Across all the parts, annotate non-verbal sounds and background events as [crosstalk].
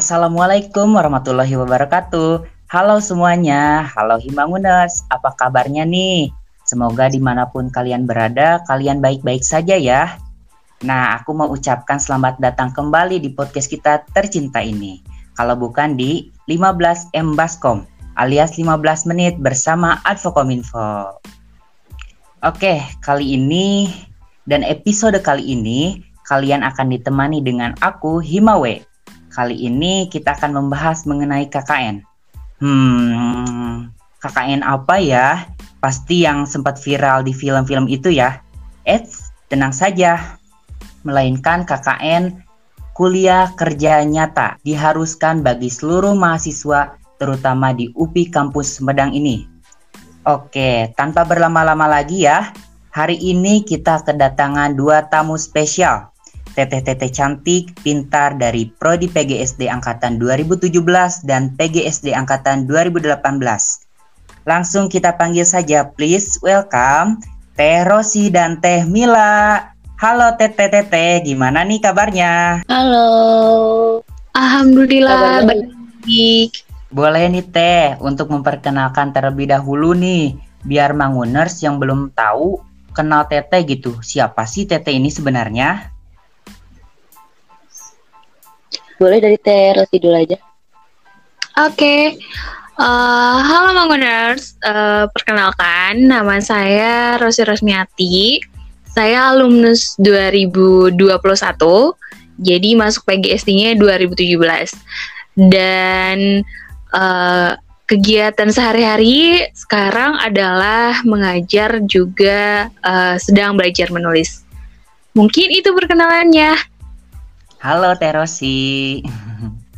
Assalamualaikum warahmatullahi wabarakatuh. Halo semuanya, halo Himanguners, apa kabarnya nih? Semoga di mana pun kalian berada, kalian baik-baik saja ya. Nah, aku mau ucapkan selamat datang kembali di podcast kita tercinta ini. Kalau bukan di 15 M Baskom, alias 15 menit bersama Advokominfo. Oke, kali ini dan episode kali ini kalian akan ditemani dengan aku Himawe. Kali ini kita akan membahas mengenai KKN. Hmm, KKN apa ya? Pasti yang sempat viral di film-film itu ya. Eits, tenang saja. Melainkan KKN kuliah kerja nyata diharuskan bagi seluruh mahasiswa terutama di UPI kampus Semedang ini. Oke, tanpa berlama-lama lagi ya, hari ini kita kedatangan dua tamu spesial. Teteh-teteh cantik, pintar dari Prodi PGSD Angkatan 2017 dan PGSD Angkatan 2018. Langsung kita panggil saja, please welcome Teh Rosi dan Teh Mila. Halo Teteh-teteh, gimana nih kabarnya? Halo. Alhamdulillah baik. Boleh nih Teh, untuk memperkenalkan terlebih dahulu nih, biar Manguners yang belum tahu kenal Teteh gitu. Siapa sih Teteh ini sebenarnya? Boleh dari Teh Rosi dulu aja. Oke. Okay. Uh, eh, halo Manguners, uh, perkenalkan nama saya Rosi Rosmiati. Saya alumnus 2021, jadi masuk PGSD-nya 2017. Dan uh, kegiatan sehari-hari sekarang adalah mengajar juga uh, sedang belajar menulis. Mungkin itu perkenalannya. Halo Terosi.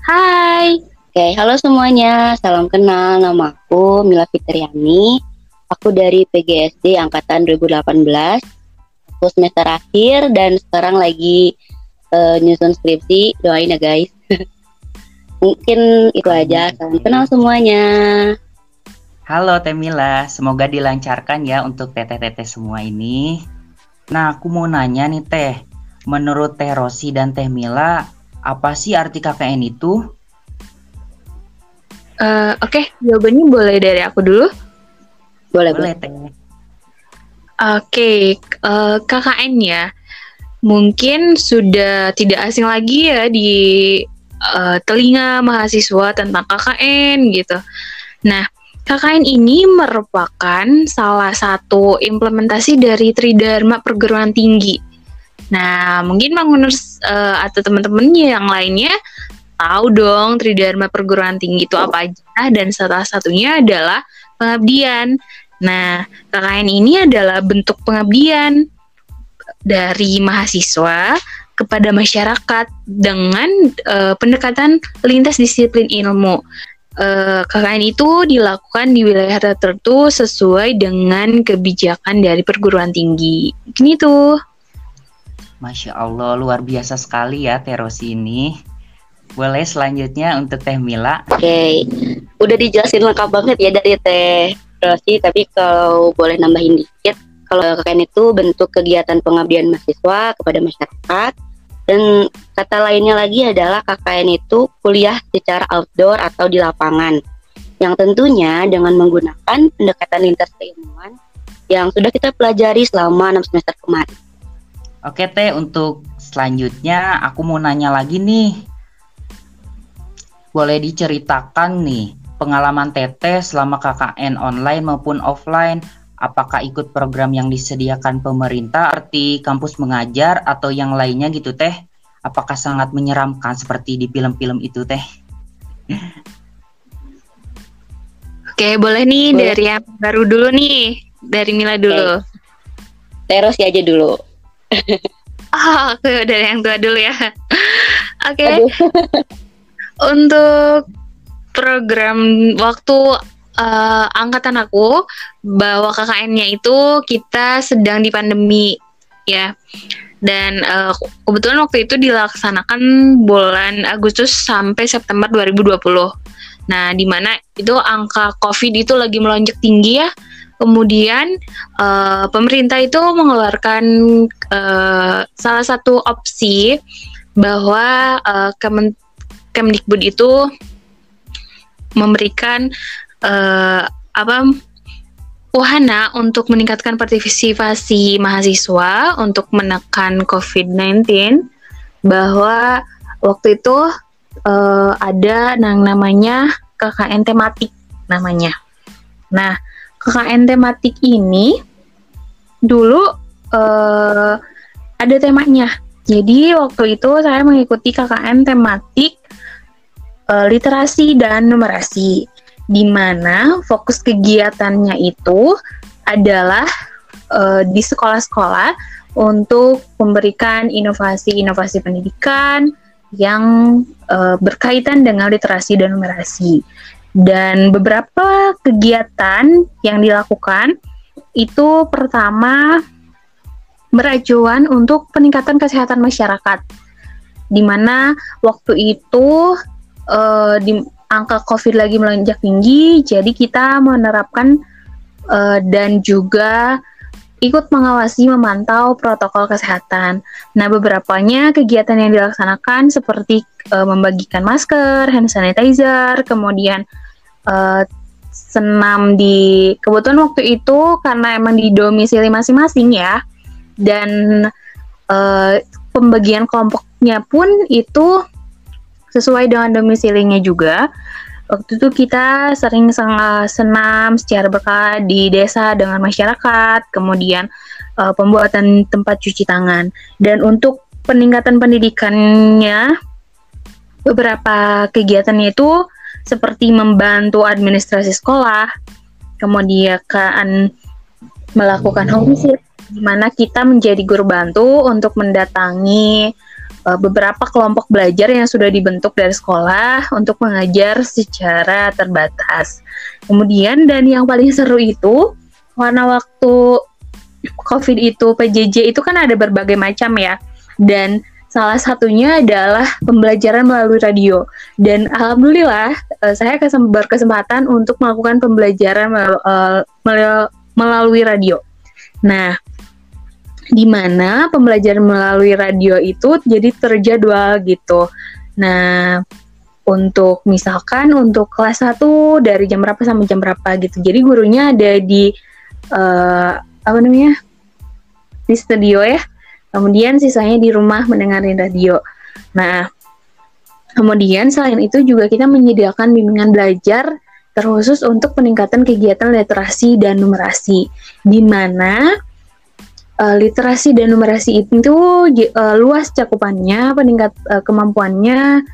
Hai. Oke, halo semuanya. Salam kenal. Nama aku Mila Fitriani. Aku dari PGSD angkatan 2018. Aku semester akhir dan sekarang lagi uh, nyusun skripsi. Doain ya guys. [laughs] Mungkin itu aja. Salam kenal semuanya. Halo Temila, semoga dilancarkan ya untuk teteh-teteh semua ini. Nah, aku mau nanya nih Teh, menurut Teh Rosi dan Teh Mila, apa sih arti KKN itu? Uh, Oke, okay. jawabannya boleh dari aku dulu? Boleh, boleh Teh. Oke, okay. uh, eh, KKN ya, mungkin sudah tidak asing lagi ya di uh, telinga mahasiswa tentang KKN gitu. Nah, KKN ini merupakan salah satu implementasi dari Tridharma perguruan tinggi. Nah, mungkin Manguners uh, atau teman-temannya yang lainnya tahu dong Tridharma perguruan tinggi itu apa aja dan salah satunya adalah pengabdian. Nah, KKN ini adalah bentuk pengabdian dari mahasiswa kepada masyarakat dengan uh, pendekatan lintas disiplin ilmu. Uh, eh, KKN itu dilakukan di wilayah tertentu sesuai dengan kebijakan dari perguruan tinggi. Ini tuh. Masya Allah, luar biasa sekali ya Terosi ini. Boleh selanjutnya untuk Teh Mila. Oke, okay. udah dijelasin lengkap banget ya dari Teh Rosi, tapi kalau boleh nambahin dikit, kalau KKN itu bentuk kegiatan pengabdian mahasiswa kepada masyarakat dan kata lainnya lagi adalah KKN itu kuliah secara outdoor atau di lapangan. Yang tentunya dengan menggunakan pendekatan lintas keilmuan yang sudah kita pelajari selama 6 semester kemarin. Oke Teh, untuk selanjutnya aku mau nanya lagi nih. Boleh diceritakan nih pengalaman Teteh selama KKN online maupun offline apakah ikut program yang disediakan pemerintah arti kampus mengajar atau yang lainnya gitu teh apakah sangat menyeramkan seperti di film-film itu teh Oke, boleh nih boleh. dari yang baru dulu nih, dari Mila dulu. Terus ya aja dulu. Oh, dari yang tua dulu ya. [laughs] Oke. Okay. [laughs] Untuk program waktu uh, angkatan aku bahwa KKN-nya itu kita sedang di pandemi ya. Dan uh, kebetulan waktu itu dilaksanakan bulan Agustus sampai September 2020. Nah, di mana itu angka COVID itu lagi melonjak tinggi ya. Kemudian uh, pemerintah itu mengeluarkan uh, salah satu opsi bahwa uh, kemen Kemdikbud itu memberikan uh, apa wahana untuk meningkatkan partisipasi mahasiswa untuk menekan COVID-19 bahwa waktu itu uh, ada yang namanya KKN tematik namanya. Nah, KKN tematik ini dulu uh, ada temanya. Jadi waktu itu saya mengikuti KKN tematik uh, literasi dan numerasi di mana fokus kegiatannya itu adalah uh, di sekolah-sekolah untuk memberikan inovasi-inovasi pendidikan yang uh, berkaitan dengan literasi dan numerasi. Dan beberapa kegiatan yang dilakukan itu pertama berajuan untuk peningkatan kesehatan masyarakat, di mana waktu itu uh, di angka COVID lagi melonjak tinggi, jadi kita menerapkan uh, dan juga ikut mengawasi memantau protokol kesehatan. Nah, beberapanya kegiatan yang dilaksanakan seperti uh, membagikan masker, hand sanitizer, kemudian uh, senam di kebetulan waktu itu karena emang di domisili masing-masing ya, dan uh, pembagian kelompoknya pun itu sesuai dengan domisilinya juga. Waktu itu kita sering senam secara berkala di desa dengan masyarakat, kemudian uh, pembuatan tempat cuci tangan. Dan untuk peningkatan pendidikannya, beberapa kegiatannya itu seperti membantu administrasi sekolah, kemudian kan melakukan home visit, di mana kita menjadi guru bantu untuk mendatangi uh, beberapa kelompok belajar yang sudah dibentuk dari sekolah untuk mengajar secara terbatas. Kemudian dan yang paling seru itu karena waktu COVID itu PJJ itu kan ada berbagai macam ya. Dan salah satunya adalah pembelajaran melalui radio. Dan alhamdulillah uh, saya berkesempatan untuk melakukan pembelajaran uh, melalui radio. Nah, di mana pembelajaran melalui radio itu jadi terjadwal gitu. Nah, untuk misalkan untuk kelas 1 dari jam berapa sampai jam berapa gitu. Jadi gurunya ada di uh, apa namanya? di studio ya. Kemudian sisanya di rumah mendengarin radio. Nah, kemudian selain itu juga kita menyediakan bimbingan belajar terkhusus untuk peningkatan kegiatan literasi dan numerasi di mana uh, literasi dan numerasi itu uh, luas cakupannya, peningkat uh, kemampuannya,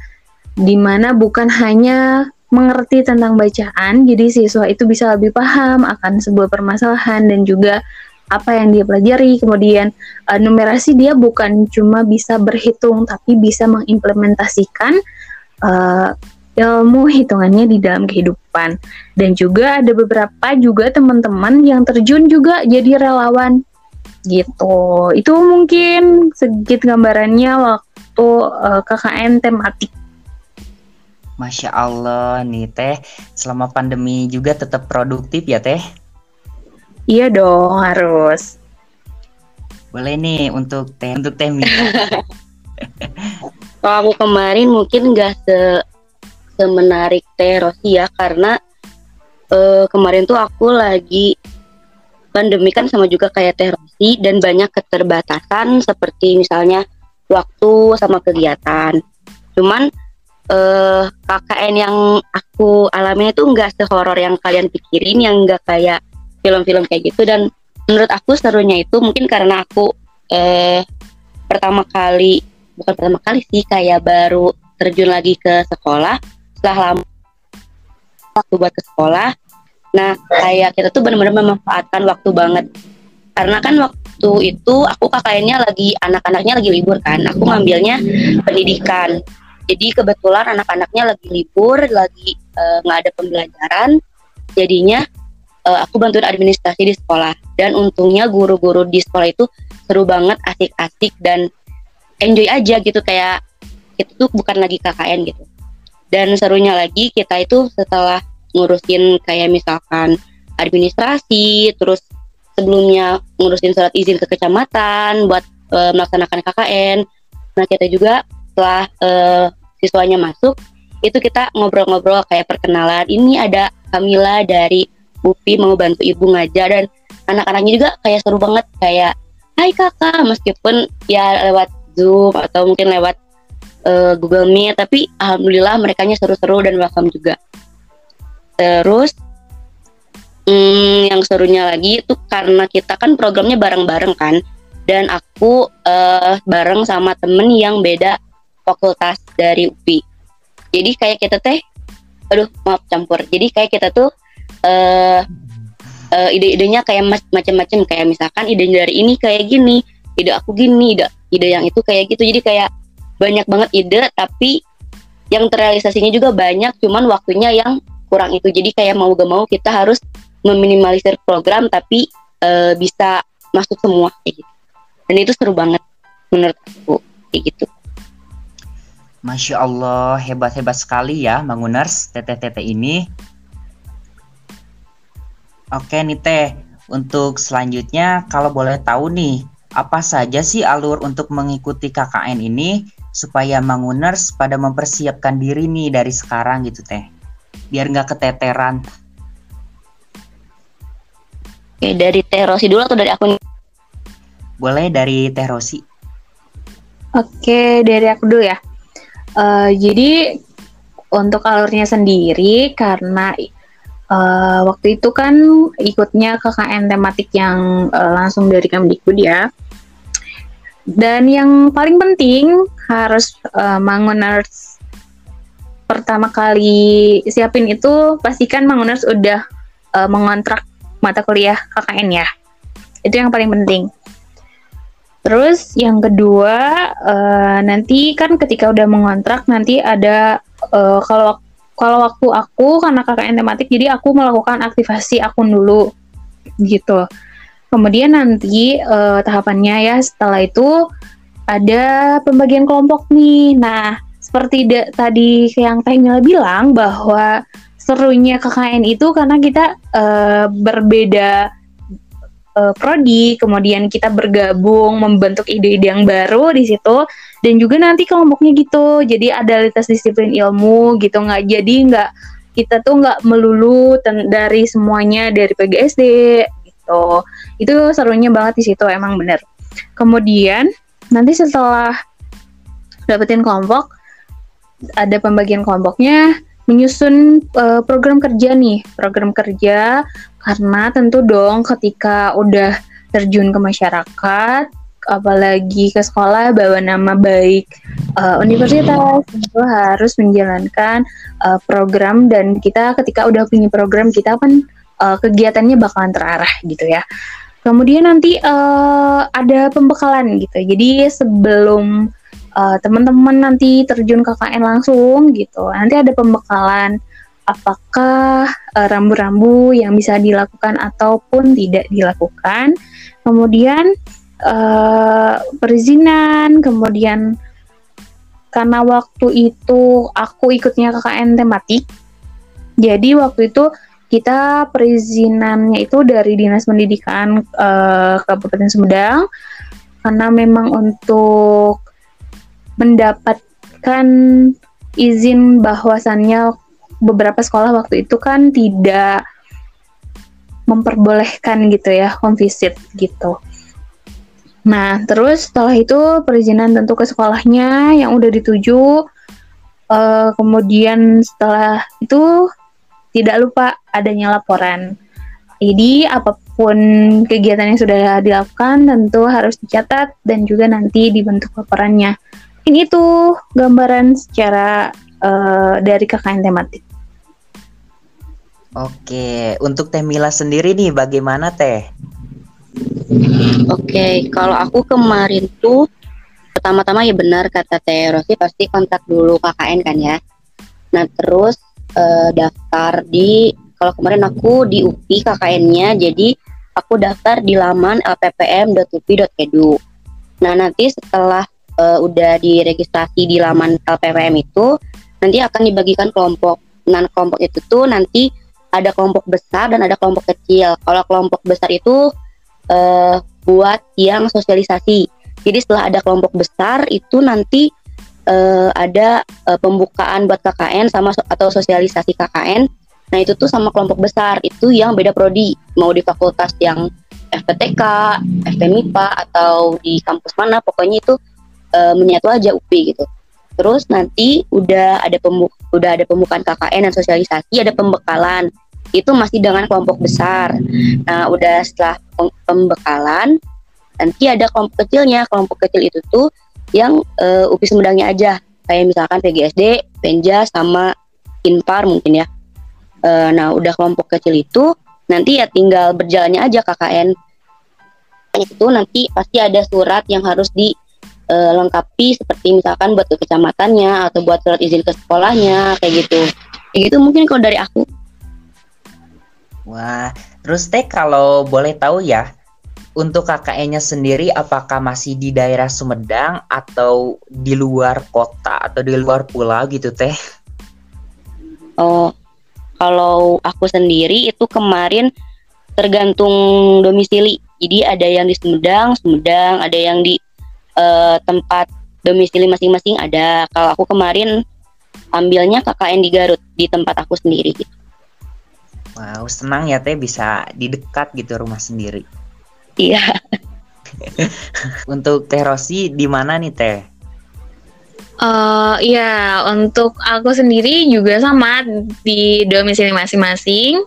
di mana bukan hanya mengerti tentang bacaan, jadi siswa itu bisa lebih paham akan sebuah permasalahan dan juga apa yang dia pelajari. Kemudian uh, numerasi dia bukan cuma bisa berhitung, tapi bisa mengimplementasikan uh, ilmu hitungannya di dalam kehidupan. Dan juga ada beberapa juga teman-teman yang terjun juga jadi relawan gitu. Itu mungkin sedikit gambarannya waktu uh, eh, KKN tematik. Masya Allah nih teh, selama pandemi juga tetap produktif ya teh? Iya dong harus. Boleh nih untuk teh untuk teh [laughs] Kalau aku kemarin mungkin nggak se semenarik teh Rosi ya karena uh, kemarin tuh aku lagi pandemi kan sama juga kayak teroris dan banyak keterbatasan seperti misalnya waktu sama kegiatan. Cuman eh, KKN yang aku alami itu nggak sehoror yang kalian pikirin, yang nggak kayak film-film kayak gitu. Dan menurut aku serunya itu mungkin karena aku eh, pertama kali, bukan pertama kali sih, kayak baru terjun lagi ke sekolah setelah lama waktu buat ke sekolah Nah, kayak kita tuh benar-benar memanfaatkan waktu banget. Karena kan waktu itu aku kakaknya lagi anak-anaknya lagi libur kan. Aku ngambilnya pendidikan. Jadi kebetulan anak-anaknya lagi libur, lagi eh, nggak uh, ada pembelajaran. Jadinya uh, aku bantuin administrasi di sekolah. Dan untungnya guru-guru di sekolah itu seru banget, asik-asik dan enjoy aja gitu kayak itu tuh bukan lagi KKN gitu. Dan serunya lagi kita itu setelah ngurusin kayak misalkan administrasi, terus sebelumnya ngurusin surat izin ke kecamatan buat e, melaksanakan KKN. Nah kita juga setelah e, siswanya masuk itu kita ngobrol-ngobrol kayak perkenalan ini ada Kamila dari UPI mau bantu ibu ngajar dan anak-anaknya juga kayak seru banget kayak Hai kakak meskipun ya lewat Zoom atau mungkin lewat uh, Google Meet tapi alhamdulillah mereka seru-seru dan welcome juga. Terus hmm, yang serunya lagi itu karena kita kan programnya bareng-bareng kan dan aku uh, bareng sama temen yang beda fakultas dari UPI. Jadi kayak kita teh aduh maaf campur. Jadi kayak kita tuh uh, uh, ide-idenya kayak macam-macam. Kayak misalkan ide dari ini kayak gini ide aku gini ide ide yang itu kayak gitu. Jadi kayak banyak banget ide tapi yang terrealisasinya juga banyak cuman waktunya yang kurang itu. Jadi kayak mau gak mau kita harus meminimalisir program tapi uh, bisa masuk semua kayak gitu. Dan itu seru banget menurut aku kayak gitu. Masya Allah hebat-hebat sekali ya Manguners teteh-teteh ini Oke nih Teh untuk selanjutnya kalau boleh tahu nih apa saja sih alur untuk mengikuti KKN ini supaya Manguners pada mempersiapkan diri nih dari sekarang gitu Teh biar nggak keteteran. Oke, dari Teh Rosi dulu atau dari aku? Boleh dari Teh Rosi. Oke, dari aku dulu ya. Uh, jadi untuk alurnya sendiri karena uh, waktu itu kan ikutnya KKN tematik yang uh, langsung dari Kemdikbud ya. Dan yang paling penting harus uh, Manguners pertama kali siapin itu pastikan Manguners udah uh, mengontrak mata kuliah KKN ya. Itu yang paling penting. Terus yang kedua uh, nanti kan ketika udah mengontrak nanti ada uh, kalau kalau waktu aku karena KKN tematik jadi aku melakukan aktivasi akun dulu gitu. Kemudian nanti uh, tahapannya ya setelah itu ada pembagian kelompok nih. Nah, seperti tadi yang Teh Mila bilang bahwa serunya KKN itu karena kita uh, berbeda uh, prodi, kemudian kita bergabung membentuk ide-ide yang baru di situ dan juga nanti kelompoknya gitu. Jadi ada lintas disiplin ilmu gitu nggak jadi nggak kita tuh nggak melulu dari semuanya dari PGSD gitu. Itu serunya banget di situ emang bener. Kemudian nanti setelah dapetin kelompok ada pembagian kelompoknya menyusun uh, program kerja nih program kerja karena tentu dong ketika udah terjun ke masyarakat apalagi ke sekolah bawa nama baik uh, universitas itu harus menjalankan uh, program. Dan kita ketika udah punya program kita kan uh, kegiatannya bakalan terarah gitu ya. Kemudian nanti uh, ada pembekalan gitu. Jadi sebelum uh, teman-teman nanti terjun KKN langsung gitu. Nanti ada pembekalan apakah uh, rambu-rambu yang bisa dilakukan ataupun tidak dilakukan. Kemudian uh, perizinan, kemudian karena waktu itu aku ikutnya KKN tematik. Jadi waktu itu kita perizinannya itu dari Dinas Pendidikan uh, Kabupaten Sumedang karena memang untuk mendapatkan izin bahwasannya beberapa sekolah waktu itu kan tidak memperbolehkan gitu ya home visit gitu. Nah, terus setelah itu perizinan tentu ke sekolahnya yang udah dituju. Uh, kemudian setelah itu tidak lupa adanya laporan. Jadi apa pun kegiatan yang sudah dilakukan tentu harus dicatat dan juga nanti dibentuk laporannya ini tuh gambaran secara uh, dari KKN tematik. Oke, untuk Teh Mila sendiri nih bagaimana Teh? Oke, kalau aku kemarin tuh pertama-tama ya benar kata Teh Rosi pasti kontak dulu KKN kan ya. Nah terus uh, daftar di kalau kemarin aku di UPI KKN-nya jadi aku daftar di laman lppm.upi.edu. Nah nanti setelah uh, udah diregistrasi di laman LPPM itu nanti akan dibagikan kelompok. Nah, kelompok itu tuh nanti ada kelompok besar dan ada kelompok kecil. Kalau kelompok besar itu uh, buat yang sosialisasi. Jadi setelah ada kelompok besar itu nanti uh, ada uh, pembukaan buat KKN sama atau sosialisasi KKN. Nah itu tuh sama kelompok besar itu yang beda prodi mau di fakultas yang FPTK, FPMIPA atau di kampus mana pokoknya itu uh, menyatu aja UPI gitu. Terus nanti udah ada pembuk udah ada pembukaan KKN dan sosialisasi, ada pembekalan. Itu masih dengan kelompok besar. Nah, udah setelah pembekalan nanti ada kelompok kecilnya. Kelompok kecil itu tuh yang uh, UPI Sumedangnya aja. Kayak misalkan PGSD, Penja sama Inpar mungkin ya. Uh, nah, udah kelompok kecil itu nanti ya tinggal berjalannya aja KKN itu nanti pasti ada surat yang harus dilengkapi eh, seperti misalkan buat ke kecamatannya atau buat surat izin ke sekolahnya kayak gitu. Kayak gitu mungkin kalau dari aku. Wah terus teh kalau boleh tahu ya untuk KKN-nya sendiri apakah masih di daerah Sumedang atau di luar kota atau di luar pulau gitu teh? Oh kalau aku sendiri itu kemarin tergantung domisili. Jadi ada yang di Sumedang, Sumedang, ada yang di uh, tempat domisili masing-masing ada. Kalau aku kemarin ambilnya KKN di Garut di tempat aku sendiri gitu. Wow, senang ya Teh bisa di dekat gitu rumah sendiri. Iya. [laughs] Untuk Teh Rosi di mana nih Teh? Uh, ya, untuk aku sendiri juga sama di domisili masing-masing.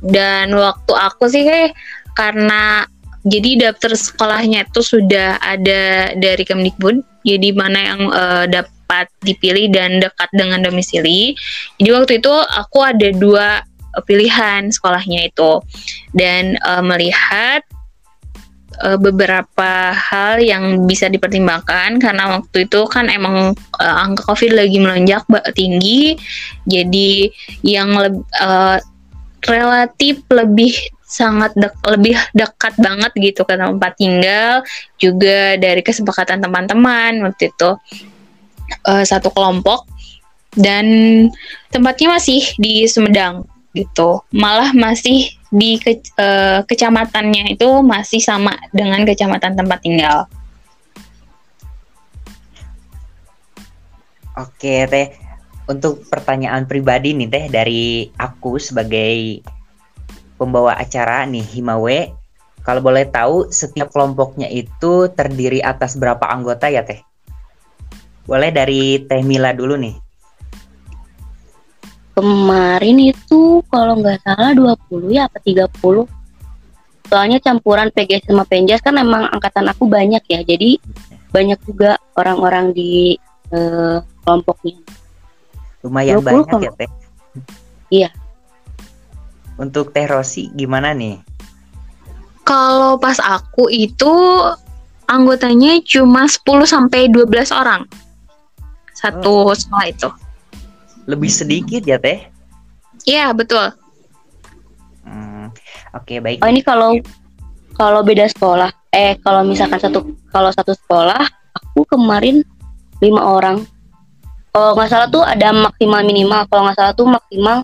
Dan waktu aku sih kayak karena jadi daftar sekolahnya itu sudah ada dari Kemdikbud, jadi mana yang uh, dapat dipilih dan dekat dengan domisili. Jadi waktu itu aku ada dua pilihan sekolahnya itu. Dan uh, melihat uh, beberapa hal yang bisa dipertimbangkan. Karena waktu itu kan emang uh, angka COVID lagi melonjak tinggi, jadi yang uh, relatif lebih sangat dek, lebih dekat banget gitu ke tempat tinggal juga dari kesepakatan teman-teman waktu itu. Uh, satu kelompok dan tempatnya masih di Sumedang gitu. Malah masih di ke, uh, kecamatannya itu masih sama dengan kecamatan tempat tinggal. Oke teh, untuk pertanyaan pribadi nih teh dari aku sebagai pembawa acara nih Himawe, kalau boleh tahu setiap kelompoknya itu terdiri atas berapa anggota ya teh? Boleh dari Teh Mila dulu nih. Kemarin itu kalau nggak salah 20 ya apa 30 soalnya campuran PGS sama Penjas kan emang angkatan aku banyak ya jadi banyak juga orang-orang di uh, kelompoknya. Lumayan banyak ya Teh? Iya untuk Teh Rosi gimana nih? Kalau pas aku itu anggotanya cuma 10 sampai 12 orang. Satu oh. sekolah itu. Lebih sedikit ya teh? Iya betul. Hmm, oke okay, baik. Oh ini kalau kalau beda sekolah. Eh kalau misalkan satu kalau satu sekolah aku kemarin lima orang. Kalau nggak salah tuh ada maksimal minimal. Kalau nggak salah tuh maksimal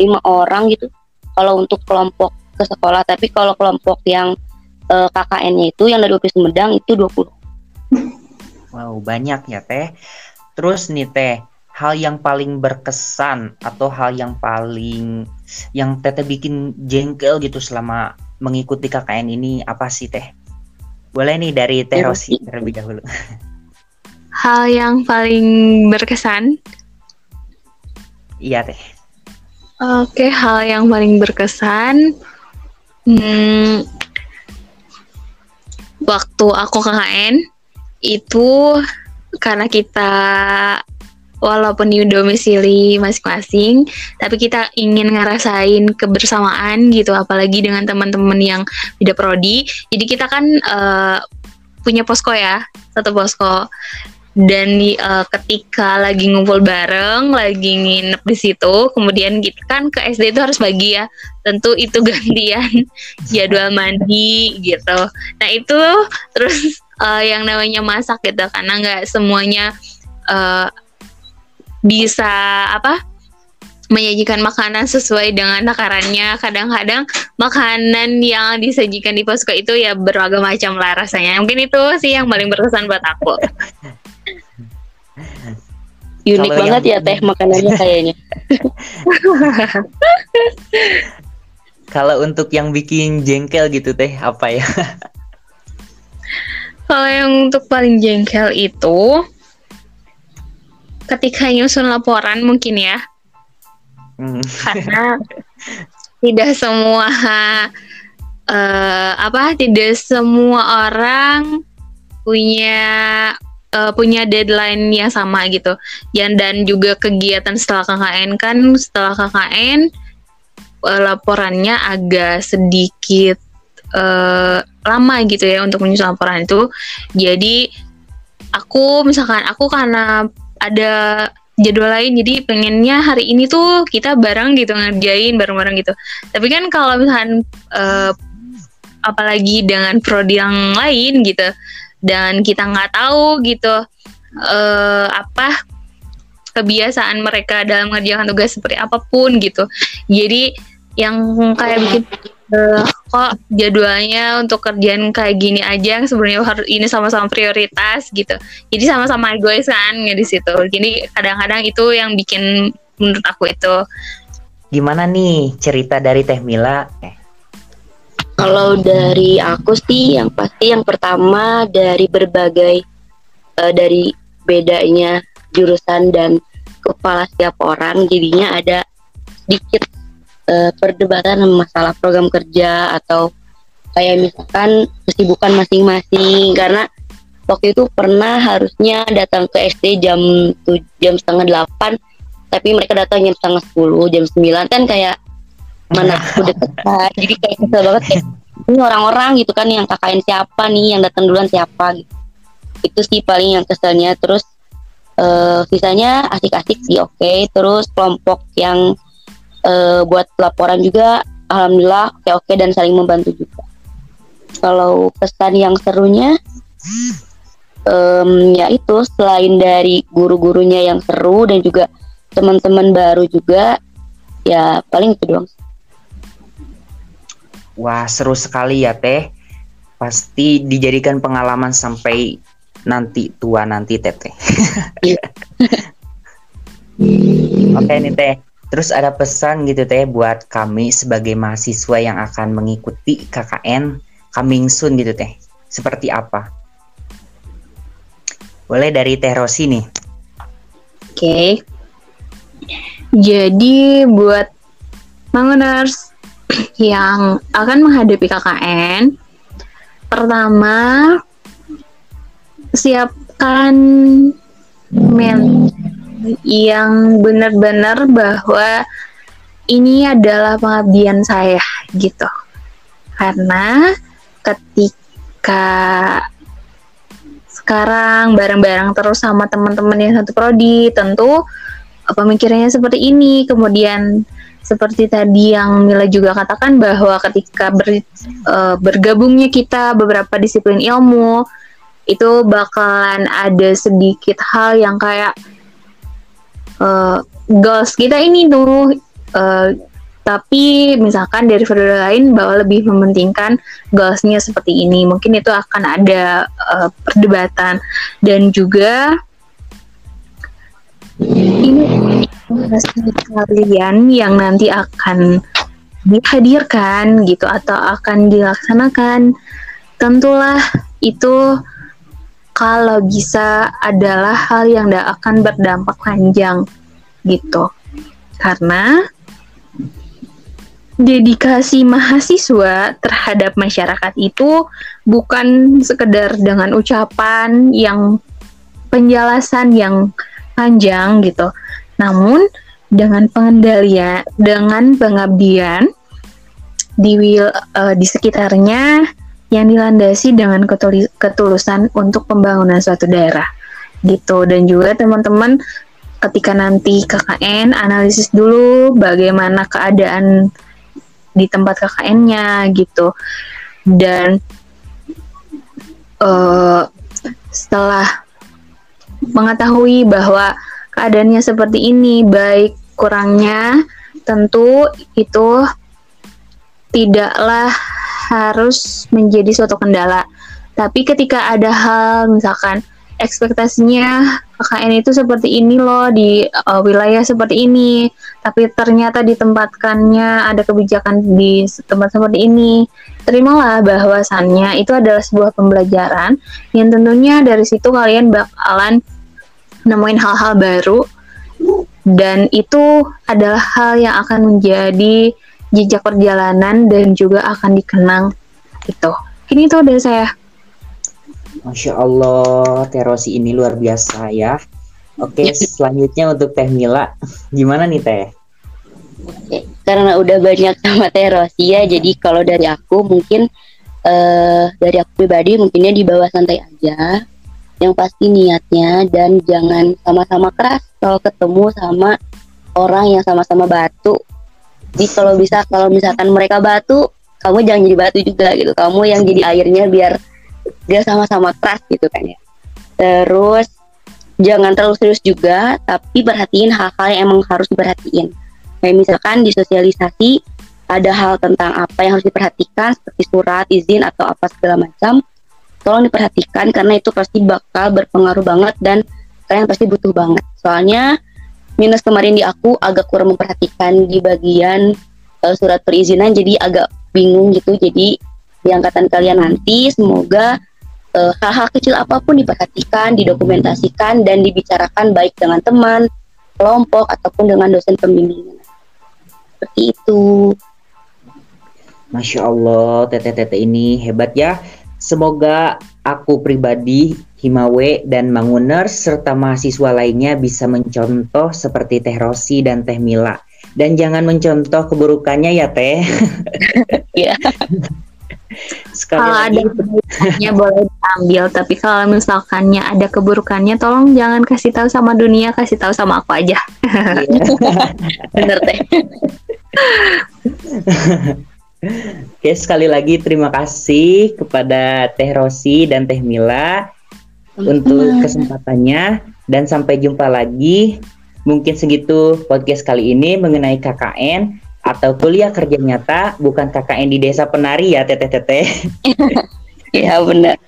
lima orang gitu kalau untuk kelompok ke sekolah tapi kalau kelompok yang uh, eh, KKN-nya itu yang dari UPI Sumedang itu 20 wow banyak ya teh terus nih teh hal yang paling berkesan atau hal yang paling yang teteh bikin jengkel gitu selama mengikuti KKN ini apa sih teh? Boleh nih dari Teh iya, Rosi terlebih dahulu. Hal yang paling berkesan? Iya teh. Oke, hal yang paling berkesan. Hmm, waktu aku KKN itu karena kita walaupun di domisili masing-masing, tapi kita ingin ngerasain kebersamaan gitu, apalagi dengan teman-teman yang beda prodi. Jadi kita kan uh, punya posko ya, satu posko. Dan uh, ketika lagi ngumpul bareng, lagi nginep di situ, kemudian kita kan ke SD itu harus bagi ya, tentu itu [laughs] gantian jadwal mandi gitu. Nah itu terus uh, yang namanya masak gitu, karena nggak semuanya uh, bisa apa menyajikan makanan sesuai dengan takarannya. Kadang-kadang makanan yang disajikan di posko itu ya berbagai macam lah rasanya. Mungkin itu sih yang paling berkesan buat aku. [laughs] Unik Kalau banget yang- ya teh makanannya [laughs] kayaknya. [laughs] Kalau untuk yang bikin jengkel gitu teh apa ya? [laughs] Kalau yang untuk paling jengkel itu ketika nyusun laporan mungkin ya, Hmm. karena tidak semua eh, apa tidak semua orang punya eh, punya deadline yang sama gitu. Dan dan juga kegiatan setelah KKN kan setelah KKN eh, laporannya agak sedikit eh, lama gitu ya untuk menyusun laporan itu. Jadi aku misalkan aku karena ada jadwal lain jadi pengennya hari ini tuh kita bareng gitu ngerjain bareng-bareng gitu. Tapi kan kalau misalkan eh, apalagi dengan prodi yang lain gitu dan kita nggak tahu gitu eh, apa kebiasaan mereka dalam mengerjakan tugas seperti apa pun gitu. Jadi yang kayak bikin eh, kok jadwalnya untuk kerjaan kayak gini aja yang sebenarnya harus ini sama-sama prioritas gitu. Jadi sama-sama egois kan ya di situ. Jadi kadang-kadang itu yang bikin menurut aku itu Gimana nih cerita dari Teh Mila? Eh, Kalau dari aku sih yang pasti yang pertama dari berbagai eh, dari bedanya jurusan dan kepala setiap orang jadinya ada sedikit eh, perdebatan masalah program kerja atau kayak misalkan kesibukan masing-masing. Karena waktu itu pernah harusnya datang ke SD jam tu- jam setengah delapan tapi mereka datang jam setengah sepuluh jam sembilan. Kan kayak mana aku deket kan [laughs] jadi kayak kesel banget kayak ini orang-orang gitu kan yang KKN siapa nih yang datang duluan siapa gitu. itu sih paling yang keselnya. Terus eh sisanya asik-asik sih oke. Terus kelompok yang eh, buat laporan juga alhamdulillah oke oke dan saling membantu juga. Kalau pesan yang serunya em, ya itu selain dari guru-gurunya yang seru dan juga teman-teman baru juga ya paling itu doang Wah, seru sekali ya Teh. Pasti dijadikan pengalaman sampai nanti tua nanti Teteh. Iya. [laughs] Oke nih Teh. Terus ada pesan gitu Teh buat kami sebagai mahasiswa yang akan mengikuti KKN coming soon gitu Teh. Seperti apa? Boleh dari Teh Rosi nih. oke Jadi buat Manguners yang akan menghadapi KKN, pertama siapkan men yang benar-benar bahwa ini adalah pengabdian saya gitu. Karena ketika sekarang bareng-bareng terus sama teman-teman yang satu prodi, tentu pemikirannya seperti ini. Kemudian seperti tadi yang Mila juga katakan bahwa ketika ber- eh, bergabungnya kita beberapa disiplin ilmu itu bakalan ada sedikit hal yang kayak eh, goals kita ini tuh eh, tapi misalkan dari periode lain bahwa lebih mementingkan goalsnya seperti ini. Mungkin itu akan ada eh, perdebatan. Dan juga ini informasi kalian yang nanti akan dihadirkan gitu atau akan dilaksanakan tentulah itu kalau bisa adalah hal yang tidak akan berdampak panjang gitu. Karena dedikasi mahasiswa terhadap masyarakat itu bukan sekedar dengan ucapan yang penjelasan yang panjang gitu namun dengan pengendalian dengan pengabdian di wil- eh, di sekitarnya yang dilandasi dengan ketuli- ketulusan untuk pembangunan suatu daerah. Gitu. Dan juga teman-teman ketika nanti KKN analisis dulu bagaimana keadaan di tempat KKN-nya gitu. Dan eh, setelah mengetahui bahwa keadaannya seperti ini baik kurangnya tentu itu tidaklah harus menjadi suatu kendala tapi ketika ada hal misalkan ekspektasinya KKN itu seperti ini loh di uh, wilayah seperti ini, tapi ternyata ditempatkannya ada kebijakan di tempat seperti ini. Terimalah bahwasannya itu adalah sebuah pembelajaran yang tentunya dari situ kalian bakalan nemuin hal-hal baru dan itu adalah hal yang akan menjadi jejak perjalanan dan juga akan dikenang itu. Ini itu dari saya. Masya Allah, Terosi ini luar biasa ya. Oke, selanjutnya untuk Teh Mila, gimana nih Teh? Oke, karena udah banyak sama Terosi ya, jadi kalau dari aku mungkin uh, dari aku pribadi mungkinnya di bawah santai aja. Yang pasti niatnya dan jangan sama-sama keras kalau ketemu sama orang yang sama-sama batu. Jadi kalau bisa kalau misalkan mereka batu, kamu jangan jadi batu juga gitu. Kamu yang jadi airnya biar dia sama-sama keras gitu kan ya terus jangan terlalu serius juga tapi perhatiin hal-hal yang emang harus diperhatiin kayak misalkan di sosialisasi ada hal tentang apa yang harus diperhatikan seperti surat izin atau apa segala macam tolong diperhatikan karena itu pasti bakal berpengaruh banget dan kalian pasti butuh banget soalnya minus kemarin di aku agak kurang memperhatikan di bagian uh, surat perizinan jadi agak bingung gitu jadi di angkatan kalian nanti semoga eh, hal-hal kecil apa pun diperhatikan, didokumentasikan dan dibicarakan baik dengan teman, kelompok ataupun dengan dosen pembimbing. Seperti itu. Masya Allah, tete-tete ini hebat ya. Semoga aku pribadi, Himawe, dan Manguner, serta mahasiswa lainnya bisa mencontoh seperti Teh Rosi dan Teh Mila. Dan jangan mencontoh keburukannya ya Teh. [laughs] Iya. Sekali kalau lagi. ada keburukannya boleh diambil, tapi kalau misalkannya ada keburukannya, tolong jangan kasih tahu sama dunia, kasih tahu sama aku aja. Iya. [laughs] Bener teh. [laughs] Oke, sekali lagi terima kasih kepada Teh Rosi dan Teh Mila untuk kesempatannya dan sampai jumpa lagi. Mungkin segitu podcast kali ini mengenai KKN atau kuliah kerja nyata bukan KKN di desa penari ya teteh teteh. [laughs] Iya benar.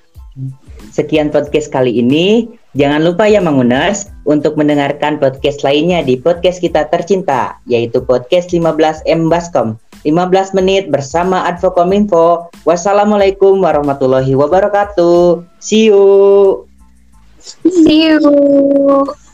Sekian podcast kali ini. Jangan lupa ya Mangunas untuk mendengarkan podcast lainnya di podcast kita tercinta yaitu podcast 15M Baskom. 15 menit bersama Advokominfo. Wassalamualaikum warahmatullahi wabarakatuh. See you. See you.